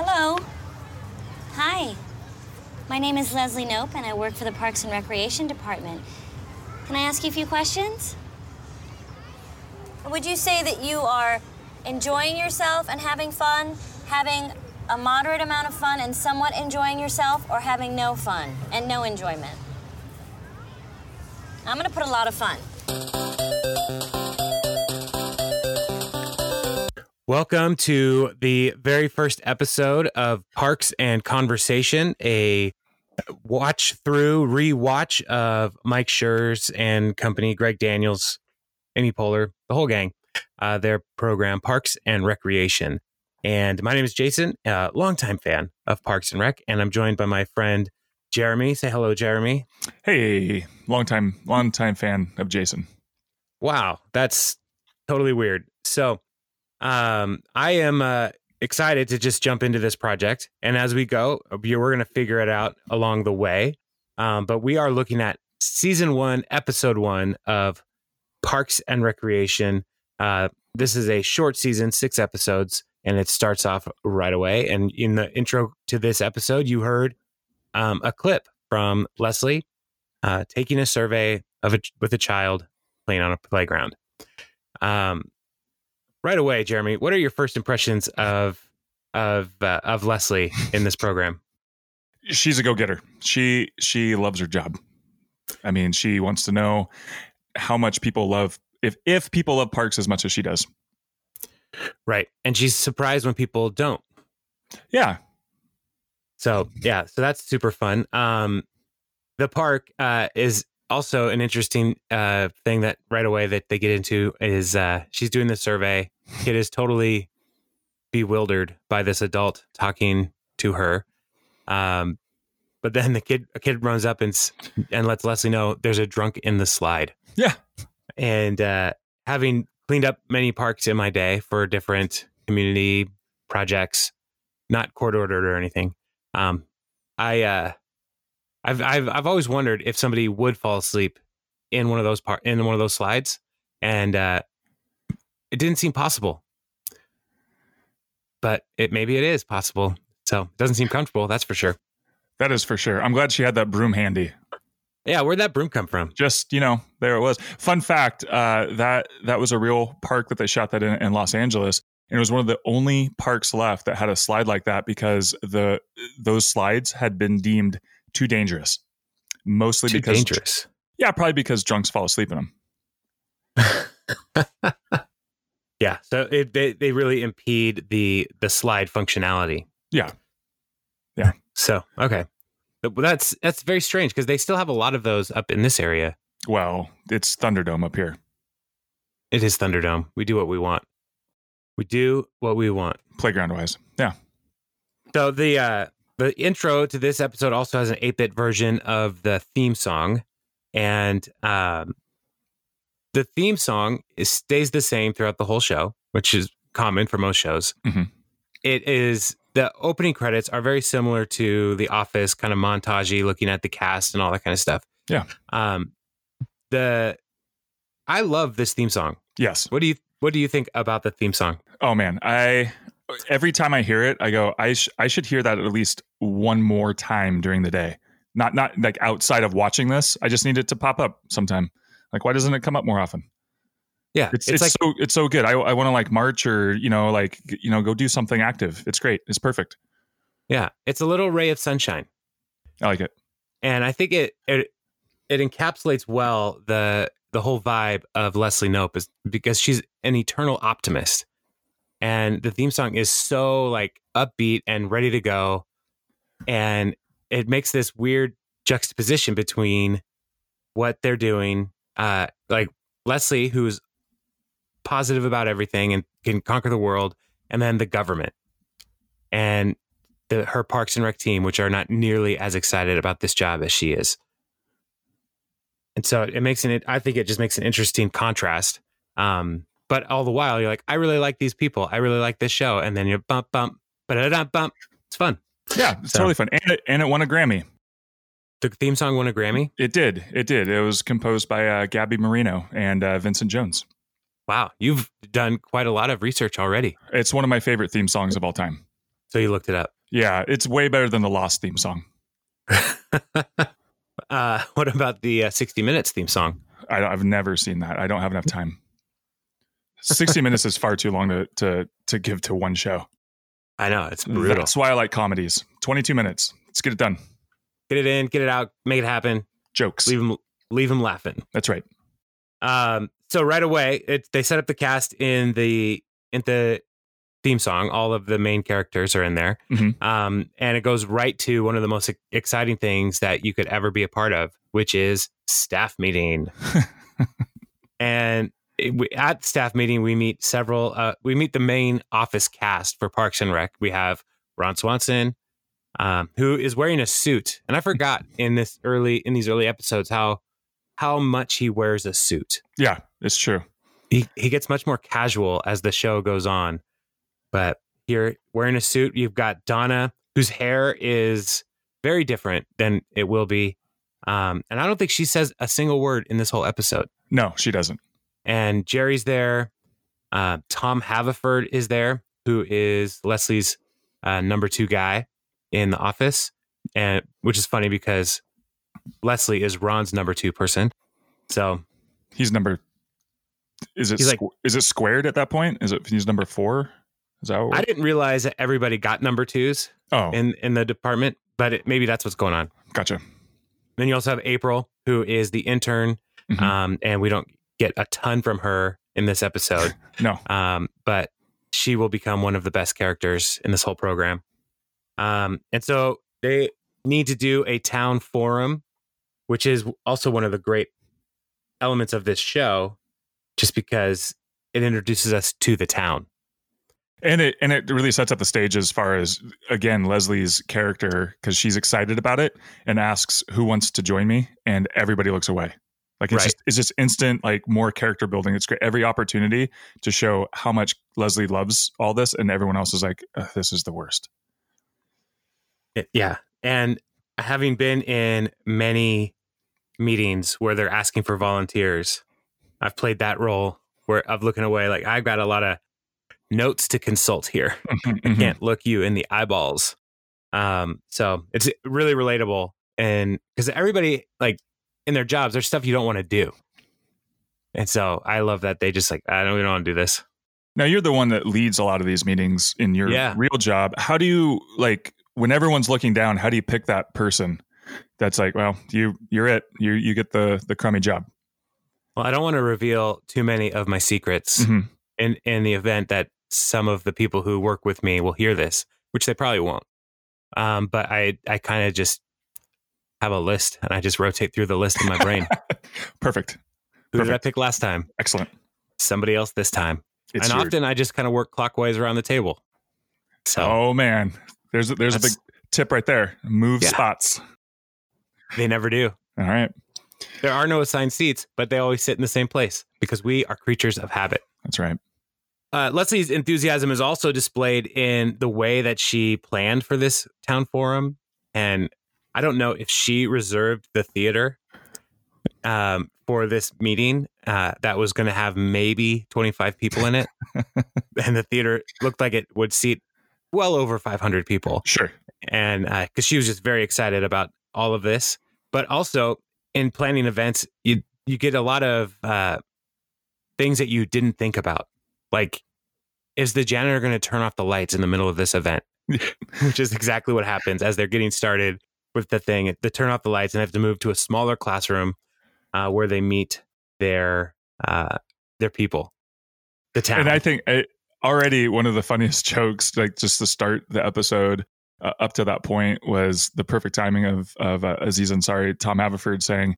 Hello. Hi. My name is Leslie Knope, and I work for the Parks and Recreation Department. Can I ask you a few questions? Would you say that you are enjoying yourself and having fun, having a moderate amount of fun and somewhat enjoying yourself, or having no fun and no enjoyment? I'm gonna put a lot of fun. Welcome to the very first episode of Parks and Conversation, a watch through, rewatch of Mike Schur's and company, Greg Daniels, Amy Poehler, the whole gang, uh, their program, Parks and Recreation. And my name is Jason, a longtime fan of Parks and Rec, and I'm joined by my friend Jeremy. Say hello, Jeremy. Hey, long time, long time fan of Jason. Wow, that's totally weird. So, um, I am uh, excited to just jump into this project, and as we go, we're going to figure it out along the way. Um, but we are looking at season one, episode one of Parks and Recreation. Uh, this is a short season, six episodes, and it starts off right away. And in the intro to this episode, you heard um, a clip from Leslie uh, taking a survey of a, with a child playing on a playground. Um, right away, Jeremy, what are your first impressions of of uh, of Leslie in this program? She's a go getter. She she loves her job. I mean, she wants to know how much people love if if people love parks as much as she does. Right, and she's surprised when people don't. Yeah. So yeah, so that's super fun. Um, the park uh, is also an interesting uh, thing that right away that they get into is uh, she's doing the survey. Kid is totally bewildered by this adult talking to her. Um, but then the kid a kid runs up and s- and lets Leslie know there's a drunk in the slide. Yeah. And uh, having cleaned up many parks in my day for different community projects, not court ordered or anything, um, I uh, I've I've I've always wondered if somebody would fall asleep in one of those part in one of those slides, and uh, it didn't seem possible. But it maybe it is possible. So it doesn't seem comfortable. That's for sure. That is for sure. I'm glad she had that broom handy. Yeah, where'd that broom come from? Just you know, there it was. Fun fact: uh, that that was a real park that they shot that in, in Los Angeles, and it was one of the only parks left that had a slide like that because the those slides had been deemed too dangerous. Mostly Too because dangerous. yeah, probably because drunks fall asleep in them. Yeah, so it, they they really impede the the slide functionality. Yeah. Yeah. So okay, but that's that's very strange because they still have a lot of those up in this area. Well, it's Thunderdome up here, It is Thunderdome. We do what we want. We do what we want. playground wise. Yeah. So the uh the intro to this episode also has an 8-bit version of the theme song and um the theme song is stays the same throughout the whole show, which is common for most shows. Mhm. It is the opening credits are very similar to The Office, kind of montagey, looking at the cast and all that kind of stuff. Yeah. Um, the I love this theme song. Yes. What do you What do you think about the theme song? Oh man, I every time I hear it, I go, I sh- I should hear that at least one more time during the day. Not not like outside of watching this. I just need it to pop up sometime. Like, why doesn't it come up more often? Yeah, It's it's, so it's so good. I I want to like march or you know like you know go do something active. It's great. It's perfect. yeah, it's a little ray of sunshine. I like it. and I think it it it encapsulates well the the whole vibe of Leslie Knope is because she's an eternal optimist, and the theme song is so like upbeat and ready to go, and it makes this weird juxtaposition between what they're doing, uh, like Leslie, who's positive about everything and can conquer the world, and then the government, and the, her Parks and Rec team, which are not nearly as excited about this job as she is. And so it makes an, I think it just makes an interesting contrast. Um, but all the while, you're like, I really like these people. I really like this show. And then you're bump, bump, ba bump. It's fun. Yeah, it's So- totally fun, and it and it won a Grammy. The theme song won a Grammy. It did. It did. It was composed by uh, Gaby Moreno and uh, Vincent Jones. Wow. You've done quite a lot of research already. It's one of my favorite theme songs of all time. So you looked it up. Yeah, it's way better than the Lost theme song. uh, what about the uh, 60 Minutes theme song? I, I've never seen that. I don't have enough time. 60 minutes is far too long to, to, to give to one show. I know it's brutal. That's why I like comedies. 22 minutes. Let's get it done. Get it in, get it out, make it happen. Jokes. Leave them, leave them laughing. That's right. Um, so right away, it, they set up the cast in the in the theme song. All of the main characters are in there, Mhm. um, and it goes right to one of the most exciting things that you could ever be a part of, which is staff meeting. and we, at staff meeting, we meet several. Uh, we meet the main office cast for Parks and Rec. We have Ron Swanson, um, who is wearing a suit, and I forgot in this early in these early episodes how how much he wears a suit. Yeah, it's true. He he gets much more casual as the show goes on, but here wearing a suit, you've got Donna, whose hair is very different than it will be. Um, and I don't think she says a single word in this whole episode No, she doesn't. And Jerry's there. Uh, Tom Haverford is there, who is Leslie's uh, number two guy in the office, and which is funny because Leslie is Ron's number two person. So He's number. Is it He's like- is it squared at that point? Is it he's number four? Is that what? I didn't realize that everybody got number twos oh, in in the department, but it, maybe that's what's going on. gotcha. Then you also have April, who is the intern, Mhm. um, and we don't get a ton from her in this episode. No, um, but she will become one of the best characters in this whole program. Um, and so they need to do a town forum, which is also one of the great elements of this show, just because it introduces us to the town. and it and it really sets up the stage as far as again Leslie's character because she's excited about it and asks who wants to join me, and everybody looks away. Like it's Right. just it's just instant like more character building. It's great every opportunity to show how much Leslie loves all this, and everyone else is like, this is the worst. It- yeah. And having been in many meetings where they're asking for volunteers, I've played that role where of looking away, like I've got a lot of notes to consult here. I can't look you in the eyeballs. Um, so it's really relatable, and because everybody like in their jobs, there's stuff you don't want to do, and so I love that they just like I don't, we don't want to do this. Now you're the one that leads a lot of these meetings in your Yeah. real job. How do you like when everyone's looking down? How do you pick that person that's like, well, you you're it. You you get the the crummy job. Well, I don't want to reveal too many of my secrets Mhm. in in the event that some of the people who work with me will hear this, which they probably won't. Um, but I I kind of just have a list, and I just rotate through the list in my brain. Perfect. Who did I Perfect. pick last time? Excellent. Somebody else this time. It's and often I just kind of work clockwise around the table. So oh man, there's a, there's a big tip right there. Move Yeah. spots. they never do. All right, There are no assigned seats, but they always sit in the same place because we are creatures of habit. that's right. Uh, Leslie's enthusiasm is also displayed in the way that she planned for this town forum. And I don't know if she reserved the theater um, for this meeting uh, that was going to have maybe 25 people in it. and the theater looked like it would seat well over 500 people. Sure. and because she was just very excited about all of this, but also in planning events, you you get a lot of uh, things that you didn't think about, like is the janitor going to turn off the lights in the middle of this event, which is exactly what happens as they're getting started with the thing. They turn off the lights and have to move to a smaller classroom uh, where they meet their uh, their people, the town. And I think uh, already one of the funniest jokes, like just to start the episode uh, up to that point, was the perfect timing of of uh, Aziz Ansari, Tom Haverford saying,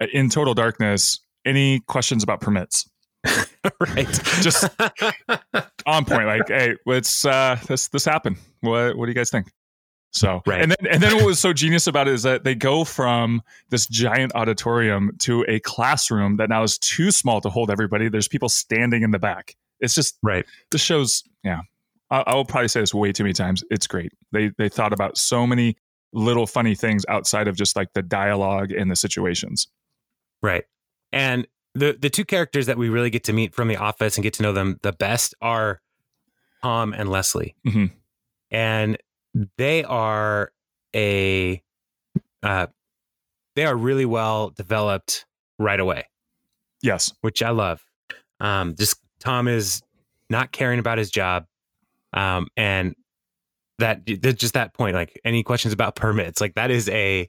uh, "In total darkness, any questions about permits?" right, Just on point. Like, hey, what's uh, this this happened? What what do you guys think? So, Right. and then and then what was so genius about it is that they go from this giant auditorium to a classroom that now is too small to hold everybody. There's people standing in the back. It's just right. the show's yeah. I, I will probably say this way too many times. It's great. They they thought about so many little funny things outside of just like the dialogue and the situations. Right. And the the two characters that we really get to meet from the office and get to know them the best are Tom and Leslie. Mhm. and they are a uh, they are really well developed right away, Yes. which I love. Um, just Tom is not caring about his job, um, and that th- just that point. Like any questions about permits, like that is a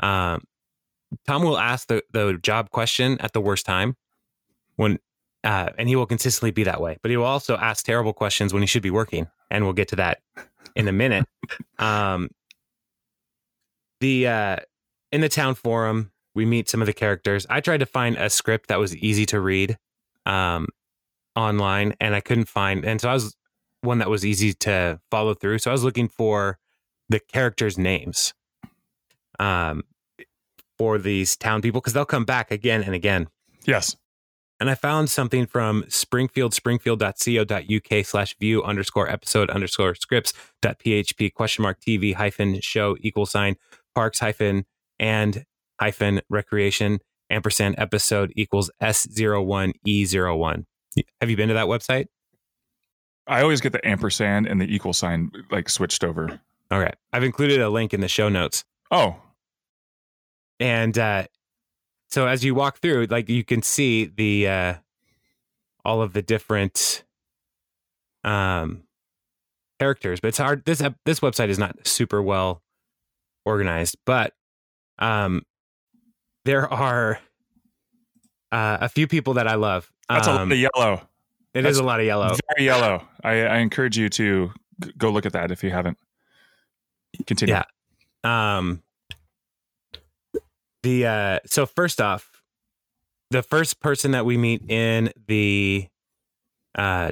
um, Tom will ask the the job question at the worst time when. Uh, and he will consistently be that way, but he will also ask terrible questions when he should be working, and we'll get to that in a minute. Um, the uh, in the town forum, we meet some of the characters. I tried to find a script that was easy to read um, online, and I couldn't find. And so I was one that was easy to follow through. So I was looking for the characters' names um, for these town people because they'll come back again and again. Yes. And I found something from Springfield, springfield.co.uk slash view underscore episode underscore scripts dot php question mark TV hyphen show equal sign parks hyphen and hyphen recreation ampersand episode equals S01E01. Have you been to that website? I always get the ampersand and the equal sign like switched over. All right. I've included a link in the show notes. Oh, And uh, so as you walk through, like you can see the uh, all of the different um, characters, but it's hard. This this website is not super well organized, but um, there are uh, a few people that I love. that's a lot Um, of yellow. It that's is a lot of yellow. Very yellow. I, I encourage you to go look at that if you haven't. Continue. Yeah. Um the uh so first off, the first person that we meet in the uh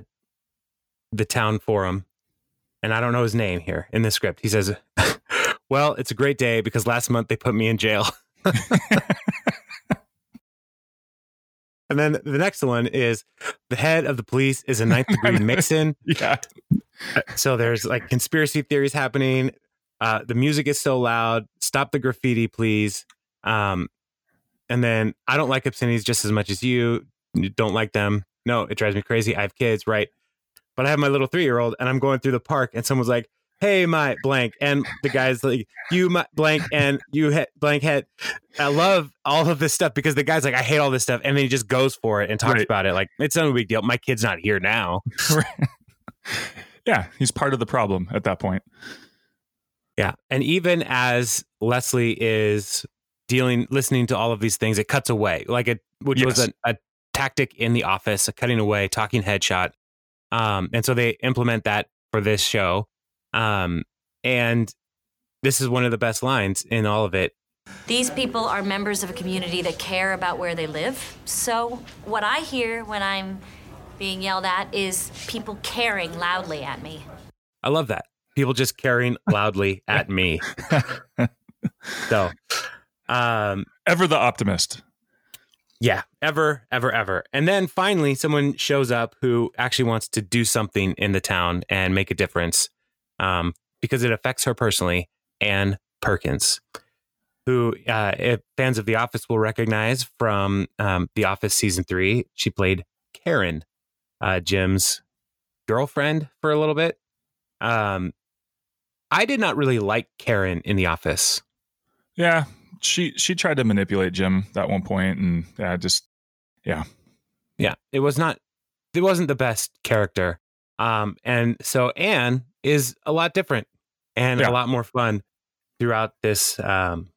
the town forum, and I don't know his name here in the script. He says, Well, it's a great day because last month they put me in jail. and then the next one is the head of the police is a ninth degree Mixon. Yeah. so there's like conspiracy theories happening uh the music is so loud stop the graffiti please um and then i don't like obscenities just as much as you You don't like them no it drives me crazy i have kids right but i have my little three-year-old and i'm going through the park and someone's like hey my blank and the guy's like you my blank and you hit blank head i love all of this stuff because the guy's like i hate all this stuff and then he just goes for it and talks Right. about it like it's no big deal my kid's not here now yeah. He's part of the problem at that point. Yeah. And even as Leslie is dealing, listening to all of these things, it cuts away, like it, which was a, a tactic in the office, a cutting away, talking headshot. Um, and so they implement that for this show. Um, and this is one of the best lines in all of it. These people are members of a community that care about where they live. So, what I hear when I'm being yelled at is people caring loudly at me. I love that. People just caring loudly at me. So, um, Ever the optimist. Yeah, ever, ever, ever. And then finally, someone shows up who actually wants to do something in the town and make a difference um, because it affects her personally. Ann Perkins, who uh, fans of The Office will recognize from um, The Office season three. She played Karen, uh, Jim's girlfriend for a little bit. Um, I did not really like Karen in The Office. Yeah. She she tried to manipulate Jim at one point and just yeah, yeah it was not it wasn't the best character. Um and so Ann is a lot different and Yeah. a lot more fun throughout this um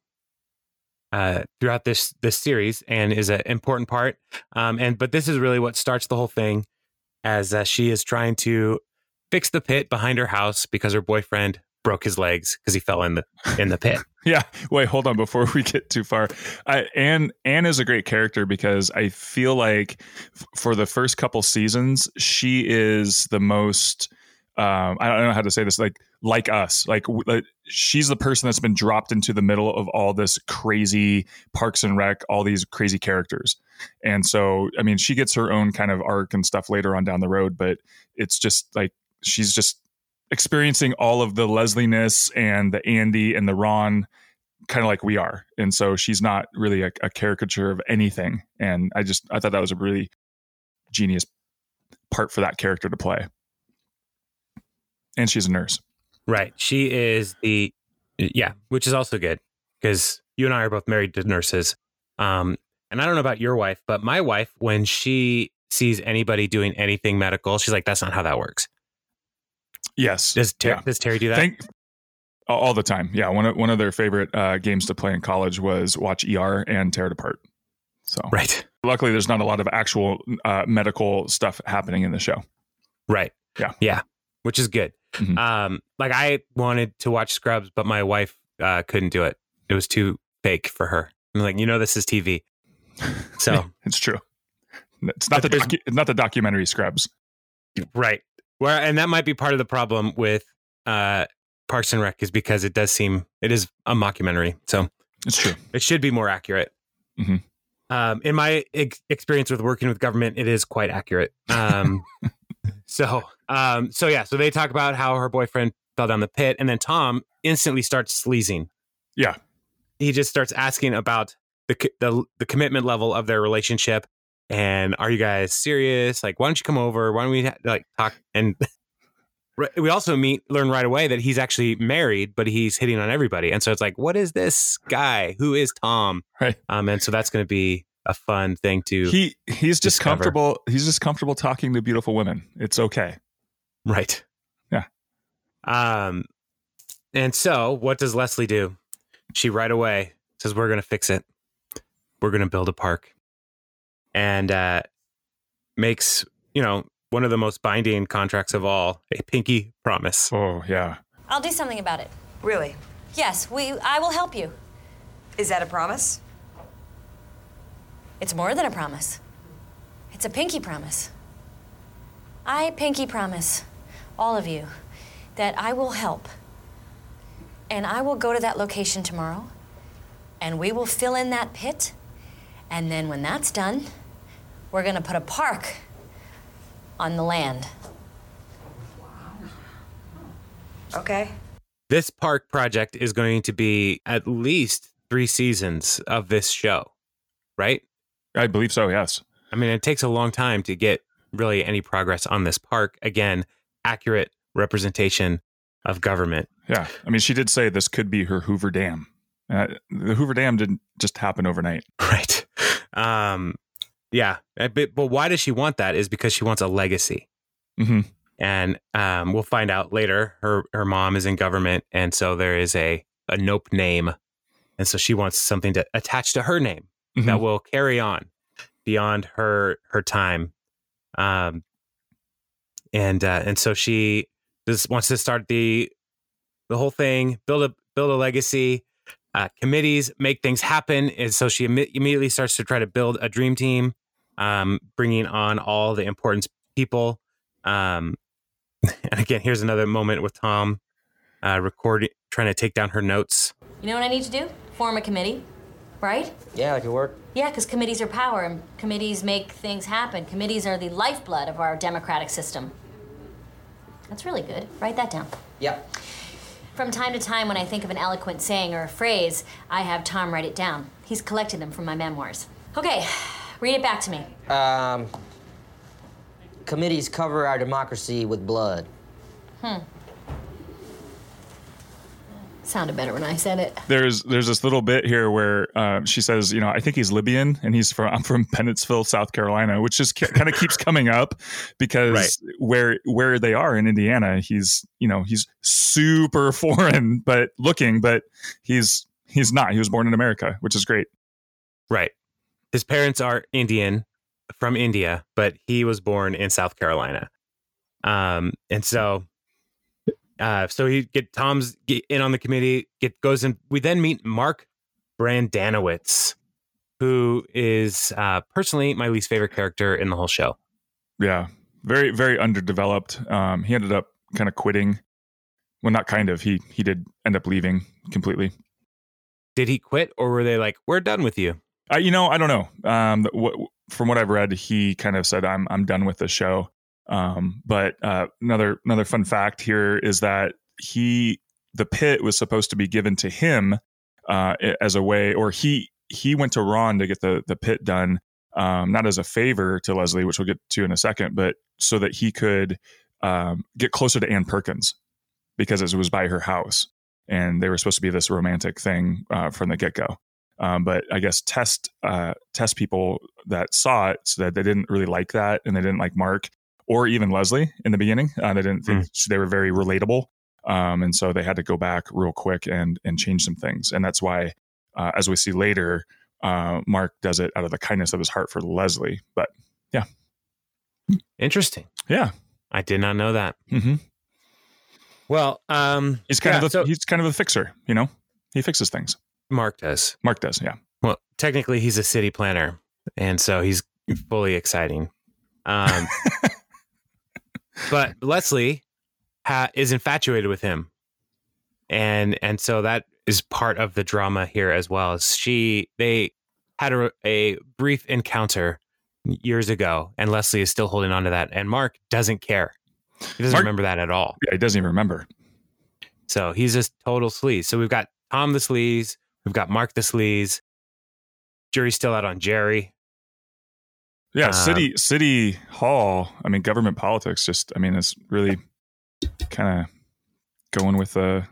uh throughout this this series and is an important part. Um and but this is really what starts the whole thing as uh, she is trying to fix the pit behind her house because her boyfriend broke his legs because he fell in the in the pit Yeah. Wait, hold on before we get too far. I, Ann Ann is a great character because I feel like f- for the first couple seasons, she is the most. Um, I don't know how to say this. Like like us, like, like she's the person that's been dropped into the middle of all this crazy Parks and Rec, all these crazy characters, and so I mean, she gets her own kind of arc and stuff later on down the road, but it's just like she's just experiencing all of the Leslie-ness and the Andy and the Ron kind of like we are. And so she's not really a, a caricature of anything. And I just, I thought that was a really genius part for that character to play. And she's a nurse. Right. She is the yeah, which is also good because you and I are both married to nurses. Um, and I don't know about your wife, but my wife, when she sees anybody doing anything medical, she's like, "That's not how that works." Yes. Does, Ter- Yeah. does Terry do that? Thank, all the time. Yeah. One of, one of their favorite uh, games to play in college was watch ER and tear it apart. So right. luckily, there's not a lot of actual uh, medical stuff happening in the show. Right. Yeah. Yeah. Which is good. Mhm. Um, like I wanted to watch Scrubs, but my wife uh, couldn't do it. It was too fake for her. I'm like, you know, this is TV. So It's true. It's not the docu- it's not the documentary Scrubs. right. Where and that might be part of the problem with uh Parks and Rec is because it does seem it is a mockumentary. So It's true. it should be more accurate. Mhm. Um, in my ex- experience with working with government, it is quite accurate. Um, so, um, so yeah, so they talk about how her boyfriend fell down the pit, and then Tom instantly starts sleazing. Yeah. he just starts asking about the the the commitment level of their relationship, and are you guys serious? Like, why don't you come over? Why don't we like talk? And we also meet learn right away that he's actually married, but he's hitting on everybody, and so it's like, what is this guy? Who is Tom? Right. Um, and so that's going to be a fun thing to He he's just Discover. comfortable. He's just comfortable talking to beautiful women. It's okay. right. Yeah. Um, and so what does Leslie do? She right away says, "We're going to fix it. We're going to build a park," and uh, makes you know one of the most binding contracts of all, a pinky promise. Oh yeah. I'll do something about it. Really? Yes, we. I will help you. Is that a promise? It's more than a promise. It's a pinky promise. I pinky promise, all of you, that I will help. And I will go to that location tomorrow, and we will fill in that pit. And then when that's done, we're gonna put a park on the land. Okay. This park project is going to be at least three seasons of this show, right? I believe so. Yes. I mean, it takes a long time to get really any progress on this park. Again, accurate representation of government. Yeah. I mean, she did say this could be her Hoover Dam. Uh, the Hoover Dam didn't just happen overnight. Right. Um, yeah. Uh, But, but why does she want that? Is because she wants a legacy. hmm And um, we'll find out later. Her her mom is in government, and so there is a a Knope name, and so she wants something to attach to her name Mhm. that will carry on beyond her her time. Um, and uh, and so she just wants to start the the whole thing, build a build a legacy. Uh, committees make things happen, and so she imme- immediately starts to try to build a dream team, um, bringing on all the important people. Um, and again, here's another moment with Tom uh, recording, trying to take down her notes. You know what I need to do? Form a committee, right? Yeah, it could work. Yeah, because committees are power and committees make things happen. Committees are the lifeblood of our democratic system. That's really good. Write that down. Yeah. From time to time, when I think of an eloquent saying or a phrase, I have Tom write it down. He's collected them from my memoirs. Okay, read it back to me. Um, committees cover our democracy with blood. Hmm. Sounded better when I said it. There's there's this little bit here where uh, she says, you know, I think he's Libyan and he's from I'm from Bennettsville, South Carolina, which just kind of keeps coming up because Right. where where they are in Indiana, he's you know he's super foreign but looking, but he's he's not. He was born in America, which is great. Right. His parents are Indian from India, but he was born in South Carolina. Um, and so, uh, so he get Tom's get in on the committee, get goes in. We then meet Mark Brendanawicz, who is uh, personally my least favorite character in the whole show. Yeah, very very underdeveloped. Um, he ended up kind of quitting. Well, not kind of. He he did end up leaving completely. Did he quit, or were they like, "We're done with you"? I, you know, I don't know. Um, what, from what I've read, he kind of said, "I'm I'm done with the show." Um, but uh, another another fun fact here is that he the pit was supposed to be given to him uh, as a way, or he he went to Ron to get the the pit done, um, not as a favor to Leslie, which we'll get to in a second, but so that he could um, get closer to Ann Perkins. because it was by her house, and they were supposed to be this romantic thing uh, from the get go. Um, but I guess test uh, test people that saw it so that they didn't really like that, and they didn't like Mark or even Leslie in the beginning. Uh, they didn't think they were very relatable, um, and so they had to go back real quick and and change some things. And that's why, uh, as we see later, uh, Mark does it out of the kindness of his heart for Leslie. But yeah, Interesting. yeah, I did not know that. hmm Well, um, he's kind yeah, of a, so he's kind of a fixer. You know, he fixes things. Mark does. Mark does. Yeah. Well, technically, he's a city planner, and so he's fully exciting. Um, but Leslie ha- is infatuated with him, and and so that is part of the drama here as well. She they had a, a brief encounter years ago, and Leslie is still holding on to that, and Mark doesn't care. He doesn't Mark- remember that at all. Yeah, he doesn't even remember. So he's just total sleaze. So we've got Tom the sleaze, we've got Mark the sleaze. Jury's still out on Jerry. Yeah, Um, city city hall. I mean, government politics. Just, I mean, it's really kind of going with the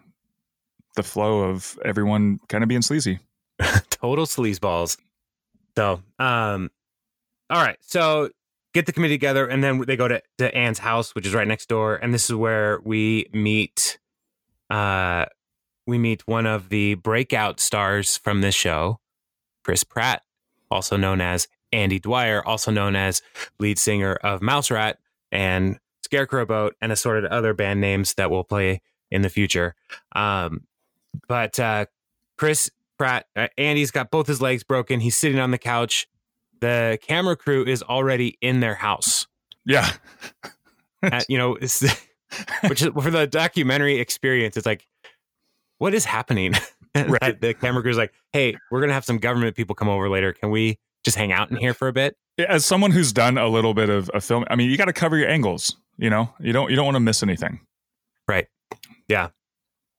the flow of everyone kind of being sleazy. total sleazeballs. So, um, all right. So get the committee together, and then they go to, to Ann's house, which is right next door, and this is where we meet. Uh, we meet one of the breakout stars from this show, Chris Pratt, also known as Andy Dwyer, also known as lead singer of Mouse Rat and Scarecrow Boat, and assorted other band names that we'll play in the future. Um, but uh, Chris Pratt, uh, Andy's got both his legs broken. He's sitting on the couch. The camera crew is already in their house. Yeah, Uh, you know, it's, which is for the documentary experience. It's like, what is happening? Right. the camera crew's like, hey, we're gonna have some government people come over later. Can we just hang out in here for a bit? as someone who's done a little bit of, a film, I mean, you got to cover your angles. You know, you don't you don't want to miss anything. Right. Yeah.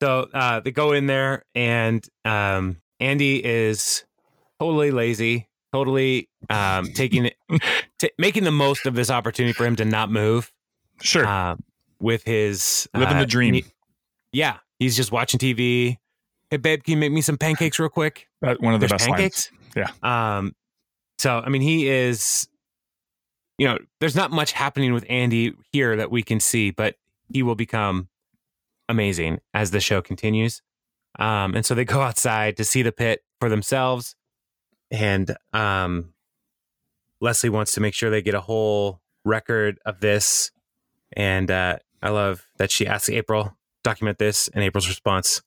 So uh, they go in there, and um, Andy is totally lazy, totally um, taking it, t- making the most of this opportunity for him to not move. Sure, Uh, with his living uh, the dream. he- yeah, he's just watching TV. Hey, babe, can you make me some pancakes real quick? That one of the There's best pancakes. lines. Yeah. Um. So I mean, he is. You know, there's not much happening with Andy here that we can see, but he will become amazing as the show continues. Um, and so they go outside to see the pit for themselves, and um, Leslie wants to make sure they get a whole record of this. And uh, I love that she asks April document this, and April's response,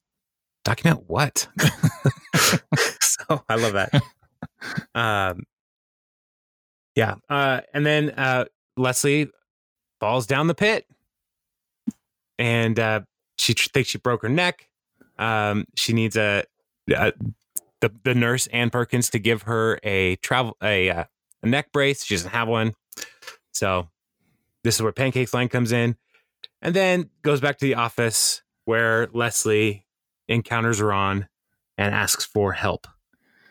"Document what?" so I love that. Um, yeah, uh, and then uh, Leslie falls down the pit, and uh, she tr- thinks she broke her neck. Um, she needs a, a the the nurse Ann Perkins to give her a travel a, uh, a neck brace. She doesn't have one, so this is where Pancake's line comes in, and then goes back to the office where Leslie encounters Ron and asks for help.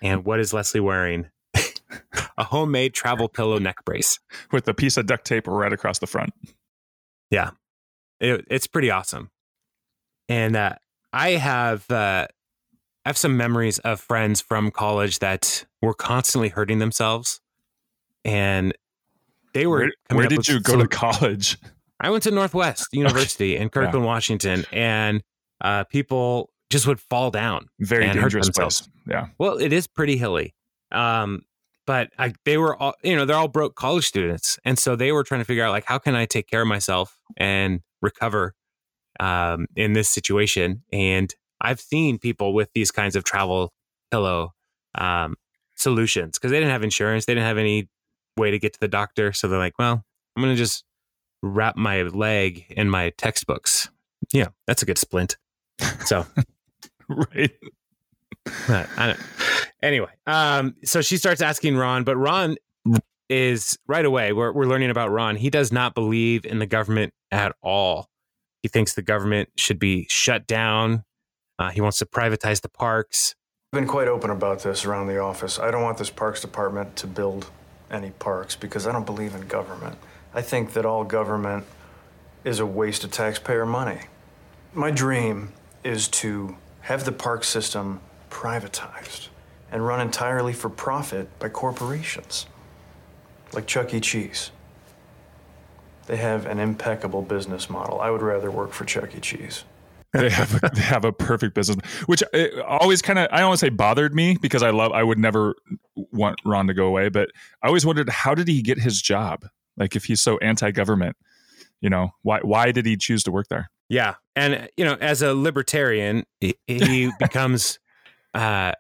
And what is Leslie wearing? a homemade travel pillow neck brace. with a piece of duct tape right across the front. It, it's pretty awesome. And uh, I have uh, I have some memories of friends from college that were constantly hurting themselves, and they were. Where, where did you go some- to college? I went to Northwest University in Kirkland, Washington, and uh, people just would fall down. Very dangerous place. Yeah, Well, it is pretty hilly. Um, but I, they were all, you know, they're all broke college students. And so they were trying to figure out, like, how can I take care of myself and recover um, in this situation? And I've seen people with these kinds of travel pillow um, solutions because they didn't have insurance, they didn't have any way to get to the doctor. So they're like, well, I'm going to just wrap my leg in my textbooks. Yeah, that's a good splint. So right. I anyway, um, so she starts asking Ron, but Ron is right away. We're we're learning about Ron. He does not believe in the government at all. He thinks the government should be shut down. Uh, he wants to privatize the parks. I've been quite open about this around the office. I don't want this parks department to build any parks because I don't believe in government. I think that all government is a waste of taxpayer money. My dream is to have the park system privatized and run entirely for profit by corporations, like Chuck E. Cheese. They have an impeccable business model. I would rather work for Chuck E. Cheese. they have a, they have a perfect business, which uh, always kind of I to say bothered me because I love I would never want Ron to go away, but I always wondered how did he get his job? Like if he's so anti-government, you know, why why did he choose to work there? Yeah, and you know, as a libertarian, he, becomes uh,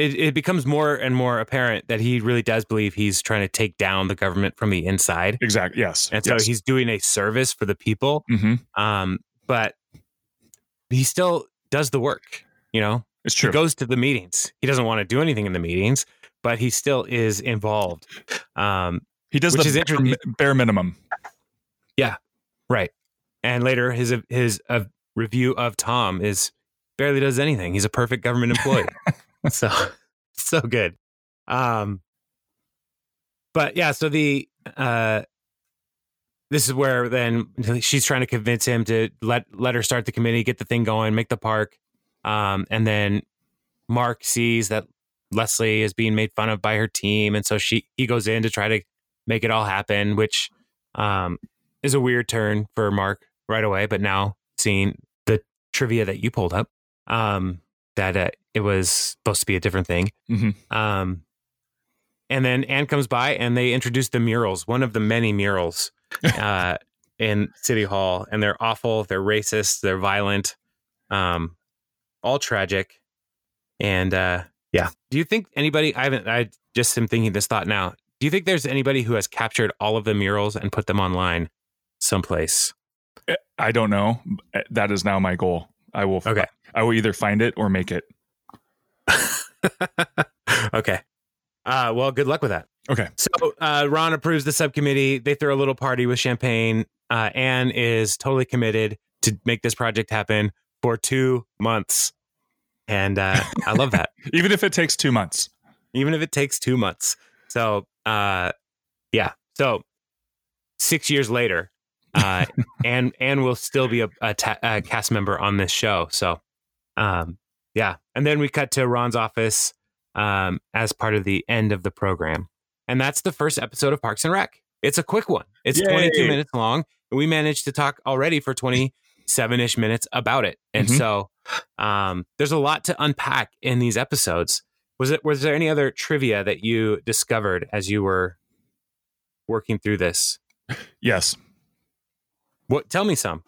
it, it becomes more and more apparent that he really does believe he's trying to take down the government from the inside. Exactly. Yes. And so yes. he's doing a service for the people. Mm-hmm. Um, but he still does the work, you know? It's true. He goes to the meetings. He doesn't want to do anything in the meetings, but he still is involved. Um, he does which the is bare, bare minimum. Yeah, right. And later his his uh, review of Tom is barely does anything. He's a perfect government employee. so so good. Um but yeah, so the uh this is where then she's trying to convince him to let let her start the committee, get the thing going, make the park. Um and then Mark sees that Leslie is being made fun of by her team and so she he goes in to try to make it all happen, which um is a weird turn for Mark right away, but now seeing the trivia that you pulled up um that uh, it was supposed to be a different thing. Mhm. Um, and then Ann comes by and they introduce the murals, one of the many murals uh, in City Hall, and they're awful. They're racist. They're violent. Um, all tragic. And uh, yeah, do you think anybody? I haven't. I just am thinking this thought now. Do you think there's anybody who has captured all of the murals and put them online someplace? I don't know. That is now my goal. I will. Okay. I will either find it or make it. okay. Uh, well, good luck with that. Okay. So uh, Ron approves the subcommittee. They throw a little party with champagne. Uh, Ann is totally committed to make this project happen for two months, and uh, I love that. Even if it takes two months. Even if it takes two months. So, uh, yeah. So six years later, uh, Ann Ann will still be a, a, ta- a cast member on this show. So, um, yeah. And then we cut to Ron's office um, as part of the end of the program. And that's the first episode of Parks and Rec. It's a quick one. It's Yay. 22 minutes long. And we managed to talk already for 27 ish minutes about it. And Mhm. so um, there's a lot to unpack in these episodes. Was it was there any other trivia that you discovered as you were working through this? Yes. What tell me some.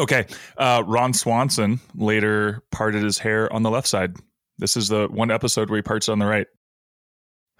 Okay. Uh, Ron Swanson later parted his hair on the left side. This is the one episode where he parts on the right.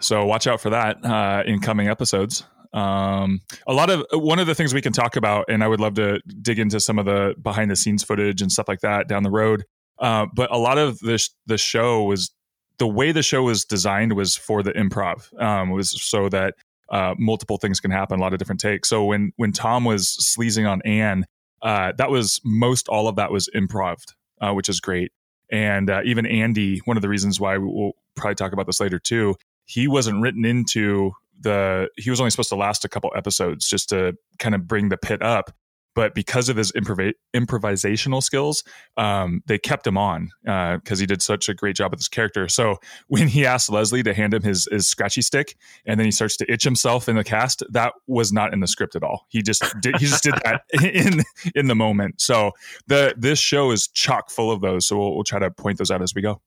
So watch out for that uh, in coming episodes. Um, a lot of one of the things we can talk about, and I would love to dig into some of the behind the scenes footage and stuff like that down the road. Uh, but a lot of this the show was the way the show was designed was for the improv. Um, was so that uh, multiple things can happen, a lot of different takes. So when when Tom was sleazing on Ann, uh, that was most all of that was improv, uh, which is great. And uh, even Andy, one of the reasons why we'll probably talk about this later too, he wasn't written into the. He was only supposed to last a couple episodes just to kind of bring the pit up. But because of his improv- improvisational skills, um, they kept him on because he did such a great job with his character. So when he asked Leslie to hand him his, his scratchy stick, and then he starts to itch himself in the cast, that was not in the script at all. He just did, he just did that in in the moment. So the this show is chock full of those. So we'll, we'll try to point those out as we go.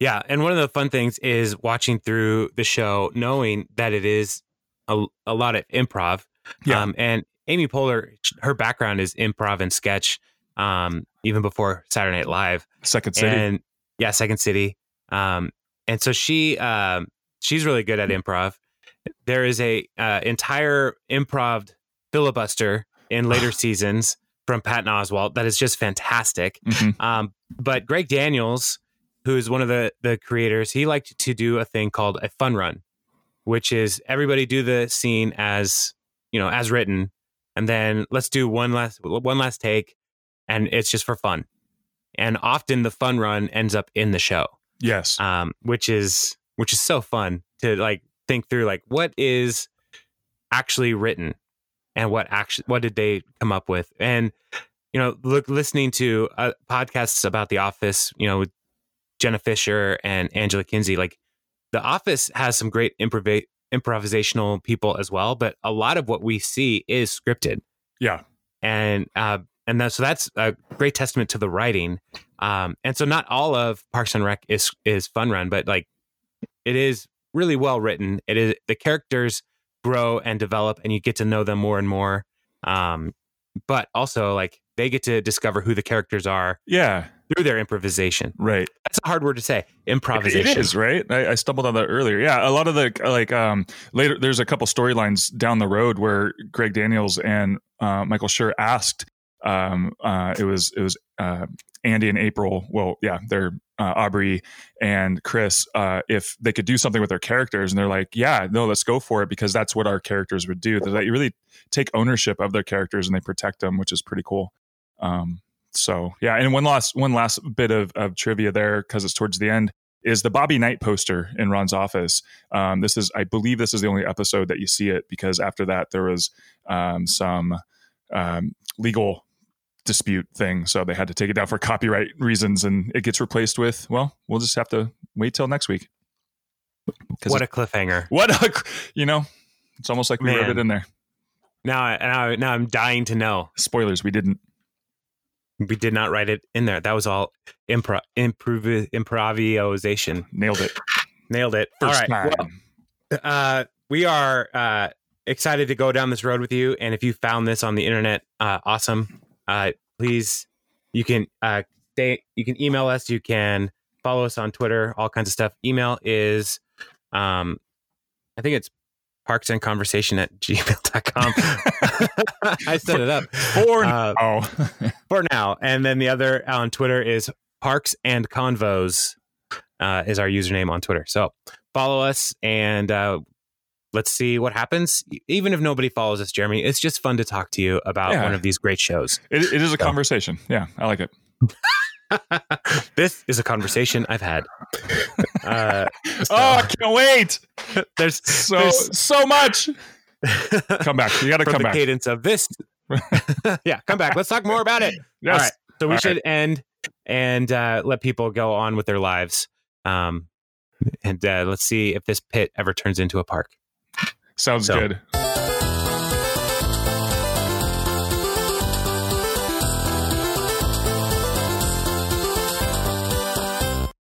Yeah, and one of the fun things is watching through the show, knowing that it is a, a lot of improv. Yeah. Um, and Amy Poehler, her background is improv and sketch, um, even before Saturday Night Live. Second City. And yeah, Second City. Um, and so she um, she's really good at improv. There is a uh, entire improv filibuster in later seasons from Patton Oswalt that is just fantastic. Mhm. Um, but Greg Daniels, who's one of the the creators, he liked to do a thing called a fun run, which is everybody do the scene as you know as written, and then let's do one last one last take, and it's just for fun. And often the fun run ends up in the show, Yes. um, which is which is so fun to like think through like what is actually written and what actually what did they come up with and you know, look, listening to uh, podcasts about The Office, you know, with Jenna Fischer and Angela Kinsey, like The Office has some great improv- improvisational people as well, but a lot of what we see is scripted. Yeah. And, uh, and that, so that's a great testament to the writing. Um, and so not all of Parks and Rec is, is fun run, but like it is really well written. It is the characters grow and develop and you get to know them more and more. Um, but also like they get to discover who the characters are Yeah. Through their improvisation. Right. That's a hard word to say. Improvisation. is right. I, I stumbled on that earlier. Yeah, a lot of the like um later. There's a couple storylines down the road where Greg Daniels and uh, Michael Schur asked. Um, uh, it was it was uh, Andy and April. Well, yeah, they're uh, Aubrey and Chris. Uh, if they could do something with their characters, and they're like, "Yeah, no, let's go for it," because that's what our characters would do. That they really take ownership of their characters and they protect them, which is pretty cool. Um, so yeah, and one last one last bit of, of trivia there because it's towards the end is the Bobby Knight poster in Ron's office. Um, this is, I believe, this is the only episode that you see it because after that there was um, some um, legal dispute thing, so they had to take it down for copyright reasons, and it gets replaced with. Well, we'll just have to wait till next week. What a cliffhanger. what a, you know, it's almost like we wrote it in there. Now, I- now, now I'm dying to know. Spoilers, we didn't. We did not write it in there. That was all impro- improv- improvisation. Nailed it. Nailed it. First all right. time. Well, uh, we are uh, excited to go down this road with you. And if you found this on the internet, uh, awesome. Uh, please, you can uh, stay, you can email us. You can follow us on Twitter. All kinds of stuff. Email is, um, I think it's parks and conversation at gmail.com. I set it up For Uh, now. for now. And then the other on Twitter is Parks and Convos uh, is our username on Twitter. So follow us and uh, let's see what happens. Even if nobody follows us, Jeremy, it's just fun to talk to you about Yeah. one of these great shows. it, it is a So. conversation. Yeah, I like it. this is a conversation I've had. Uh, Oh, I can't wait. there's So there's- so much. Come back. You got to come the back. cadence of this. yeah, come back. Let's talk more about it. Yes. All right. So we All should end and uh, let people go on with their lives. Um, and uh, let's see if this pit ever turns into a park. Sounds So- good.